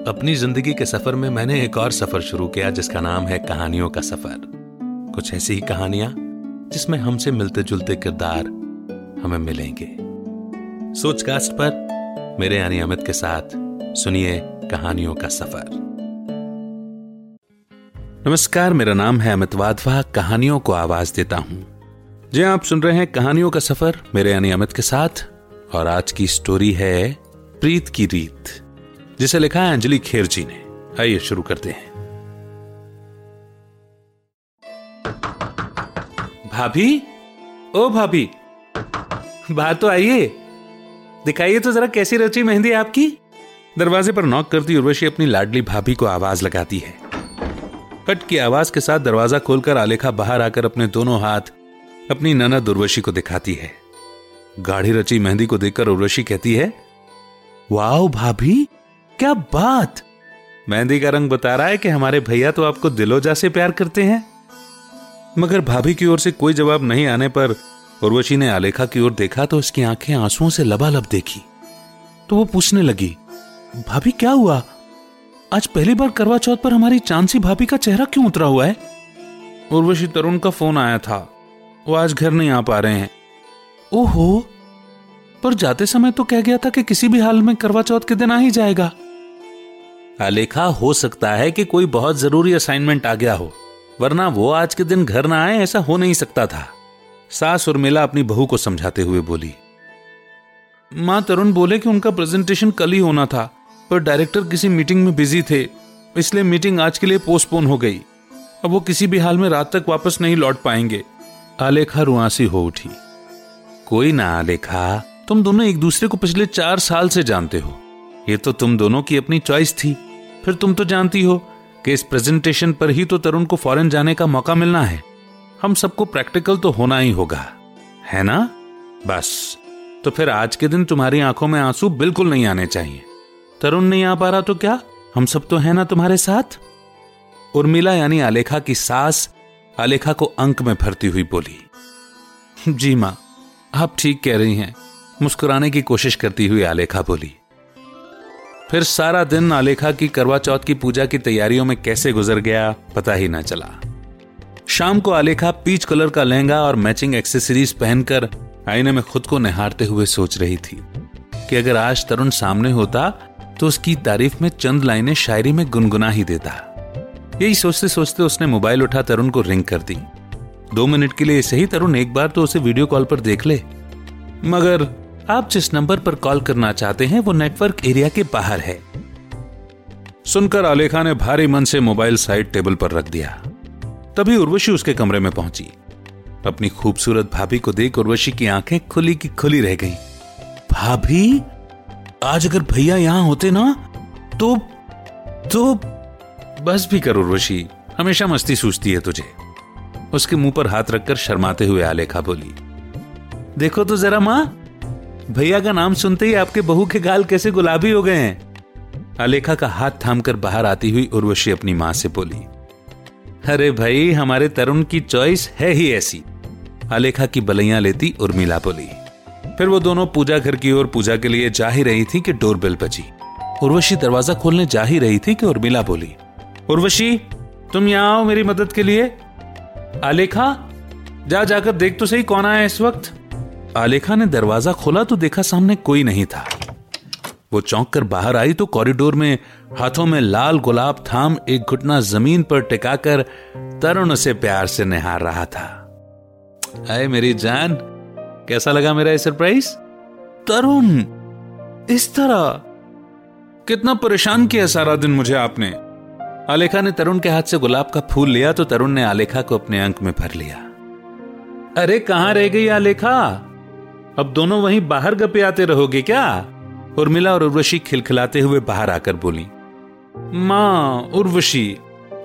अपनी ज़िंदगी के सफ़र में मैंने एक और सफ़र शुरू किया, जिसका नाम है कहानियों का सफ़र। कुछ ऐसी ही कहानियाँ, जिसमें हमसे मिलते जुलते किरदार हमें मिलेंगे। सोचकास्ट पर मेरे यानी अमित के साथ सुनिए कहानियों का सफ़र। नमस्कार, मेरा नाम है अमित वाधवा, कहानियों को आवाज़ देता हूँ। जी आप सुन रहे हैं कहानियों का सफ़र मेरे यानी अमित के साथ, और आज की स्टोरी है प्रीत की रीत। जिसे लिखा है अंजलि खेर जी ने। आइए शुरू करते हैं। भाभी? ओ भाभी, बाहर तो आइए। दिखाइए तो जरा कैसी रची मेहंदी आपकी। दरवाजे पर नॉक करती उर्वशी अपनी लाडली भाभी को आवाज़ लगाती है। कट की आवाज़ के साथ दरवाज़ा खोलकर आलेखा बाहर आकर अपने दोनों हाथ अपनी ननद उर्वशी को दिखाती है। गाढ़ी रची मेहंदी को देखकर उर्वशी कहती है, वाओ भाभी क्या बात? मेहंदी का रंग बता रहा है कि हमारे भैया तो आपको दिलोजा से प्यार करते हैं। मगर भाभी की ओर से कोई जवाब नहीं आने पर उर्वशी ने आलेखा की ओर देखा तो उसकी आँखें आंसुओं से लबालब देखी। तो वो पूछने लगी, भाभी, क्या हुआ? आज पहली बार करवा चौथ पर हमारी चांसी भाभी का चेहरा क्यों उतरा हुआ है? उर्वशी तरुण का फ़ोन आया था। वो आज घर नहीं आ पा रहे हैं। ओहो! पर जाते समय तो कह गया था कि किसी भी हाल में करवा चौथ के दिन आ ही जाएगा। आलेखा, हो सकता है कि कोई बहुत ज़रूरी असाइनमेंट आ गया हो, वरना वो आज के दिन घर ना आए, ऐसा हो नहीं सकता था। सास उर्मिला अपनी बहू को समझाते हुए बोली, माँ तरुण बोले कि उनका प्रेजेंटेशन कल ही होना था, पर डायरेक्टर किसी मीटिंग में बिज़ी थे, इसलिए मीटिंग आज के लिए पोस्टपोन हो गई। अब वो किसी भी हाल में रात तक वापस नहीं लौट पाएँगे। आलेखा रुआसी हो उठी। कोई ना आलेखा, तुम दोनों एक दूसरे को पिछले चार साल से जानते हो। ये तो तुम दोनों की अपनी चॉइस थी। फिर तुम तो जानती हो कि इस प्रेजेंटेशन पर ही तो तरुण को फॉरेन जाने का मौका मिलना है। हम सबको प्रैक्टिकल तो होना ही होगा, है ना? बस तो फिर आज के दिन तुम्हारी आँखों में आँसू बिल्कुल नहीं आने चाहिए। तरुण नहीं आ पा रहा तो क्या? हम सब तो है ना तुम्हारे साथ? उर्मिला यानी आलेखा की सास आलेखा को अंक में भरती हुई बोली, जी माँ, आप ठीक कह रही हैं। मुस्कुराने की कोशिश करती हुई आलेखा बोली फिर सारा दिन आलेखा की करवा चौथ की पूजा की तैयारियों में कैसे गुजर गया, पता ही ना चला। शाम को आलेखा पीच कलर का लहंगा और मैचिंग एक्सेसरीज पहनकर आईने में खुद को निहारते हुए सोच रही थी कि अगर आज तरुण सामने होता तो उसकी तारीफ़ में चंद लाइनें शायरी में गुनगुना ही देता। यही सोचते सोचते उसने मोबाइल उठा तरुण को रिंग कर दी। दो मिनट के लिए सही तरुण एक बार तो उसे वीडियो कॉल पर देख ले। मगर आप जिस नंबर पर कॉल करना चाहते हैं, वो नेटवर्क एरिया के बाहर है। सुनकर आलेखा ने भारी मन से मोबाइल साइड टेबल पर रख दिया। तभी उर्वशी उसके कमरे में पहुँची। अपनी खूबसूरत भाभी को देख उर्वशी की आँखें खुली की खुली रह गईं। भाभी, आज अगर भैया यहाँ होते ना तो तो बस भी कर उर्वशी। हमेशा मस्ती सूझती है तुझे। उसके मुँह पर हाथ रखकर शर्माते हुए आलेखा बोली, देखो तो जरा माँ भैया का नाम सुनते ही आपके बहू के गाल कैसे गुलाबी हो गए हैं? अलेखा का हाथ थामकर बाहर आती हुई उर्वशी अपनी माँ से बोली, अरे भाई, हमारे तरुण की चॉइस है ही ऐसी। अलेखा की बलैया लेती उर्मिला बोली, फिर वो दोनों पूजा घर की ओर पूजा के लिए जा ही रही थी कि डोर डोरबेल बजी। उर्वशी दरवाज़ा खोलने जा ही रही थी कि उर्मिला बोली, उर्वशी, तुम यहाँ आओ मेरी मदद के लिए। अलेखा, जा जाकर देख तो सही कौन आया इस वक्त? आलेखा ने दरवाज़ा खोला तो देखा सामने कोई नहीं था। वो चौंक कर बाहर आई तो कॉरिडोर में हाथों में लाल गुलाब थाम एक घुटना ज़मीन पर टिकाकर तरुण उसे प्यार से निहार रहा था। अरे मेरी जान, कैसा लगा मेरा ये सरप्राइज़? तरुण, इस तरह। कितना परेशान किया सारा दिन मुझे आपने। आलेखा ने तरुण के हाथ से गुलाब का फूल लिया तो तरुण ने आलेखा को अपने अंक में भर लिया। अरे कहाँ रह गई आलेखा? अब दोनों वहीं बाहर गपे आते रहोगे क्या? उर्मिला और उर्वशी खिलखिलाते हुए बाहर आकर बोली, माँ, उर्वशी,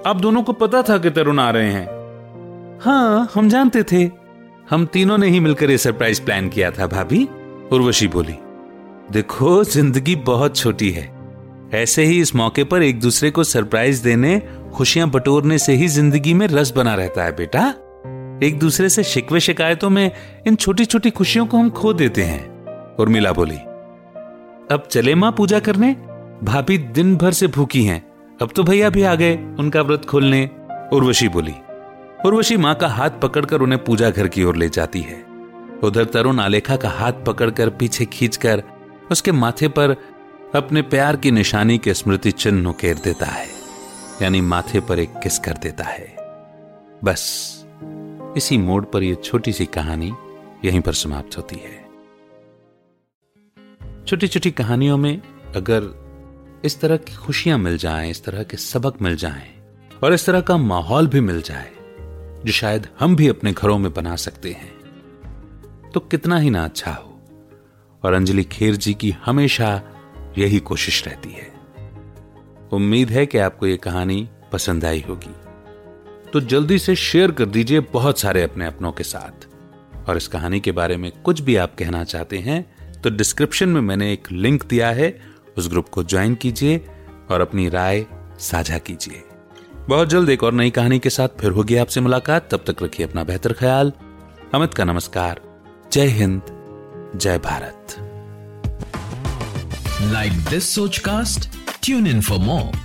आप दोनों को पता था कि तरुण आ रहे हैं। हाँ हम जानते थे। हम तीनों ने ही मिलकर ये सरप्राइज़ प्लान किया था, भाभी, उर्वशी बोली। देखो, ज़िंदगी बहुत छोटी है। ऐसे ही इस मौके पर एक दूसरे को सरप्राइज़ देने, खुशियाँ बटोरने से ही ज़िंदगी में रस बना रहता है, बेटा। एक दूसरे से शिकवे शिकायतों में इन छोटी छोटी खुशियों को हम खो देते हैं। उर्मिला बोली, अब चले माँ पूजा करने? भाभी दिन भर से भूखी हैं। अब तो भैया भी आ गए, उनका व्रत खोलने। उर्वशी बोली, उर्वशी माँ का हाथ पकड़कर उन्हें पूजा घर की ओर ले जाती है। उधर तरुण आलेखा का हाथ पकड़कर पीछे खींचकर उसके माथे पर अपने प्यार की निशानी के स्मृति चिन्ह उकेर देता है। यानी माथे पर एक किस कर देता है। बस। इसी मोड़ पर यह छोटी सी कहानी यहीं पर समाप्त होती है। छोटी छोटी कहानियों में अगर इस तरह की खुशियाँ मिल जाएँ, इस तरह के सबक मिल जाएँ और इस तरह का माहौल भी मिल जाए जो शायद हम भी अपने घरों में बना सकते हैं तो कितना ही ना अच्छा हो। और अंजलि खेर जी की हमेशा यही कोशिश रहती है। उम्मीद है कि आपको यह कहानी पसंद आई होगी। तो जल्दी से शेयर कर दीजिए बहुत सारे अपने अपनों के साथ। और इस कहानी के बारे में कुछ भी आप कहना चाहते हैं तो डिस्क्रिप्शन में मैंने एक लिंक दिया है, उस ग्रुप को ज्वाइन कीजिए और अपनी राय साझा कीजिए। बहुत जल्द एक और नई कहानी के साथ फिर होगी आपसे मुलाकात, तब तक रखिए अपना बेहतर ख्याल। अमित का नमस्कार, जय हिंद, जय Bharat. Like this Sochcast tune in for more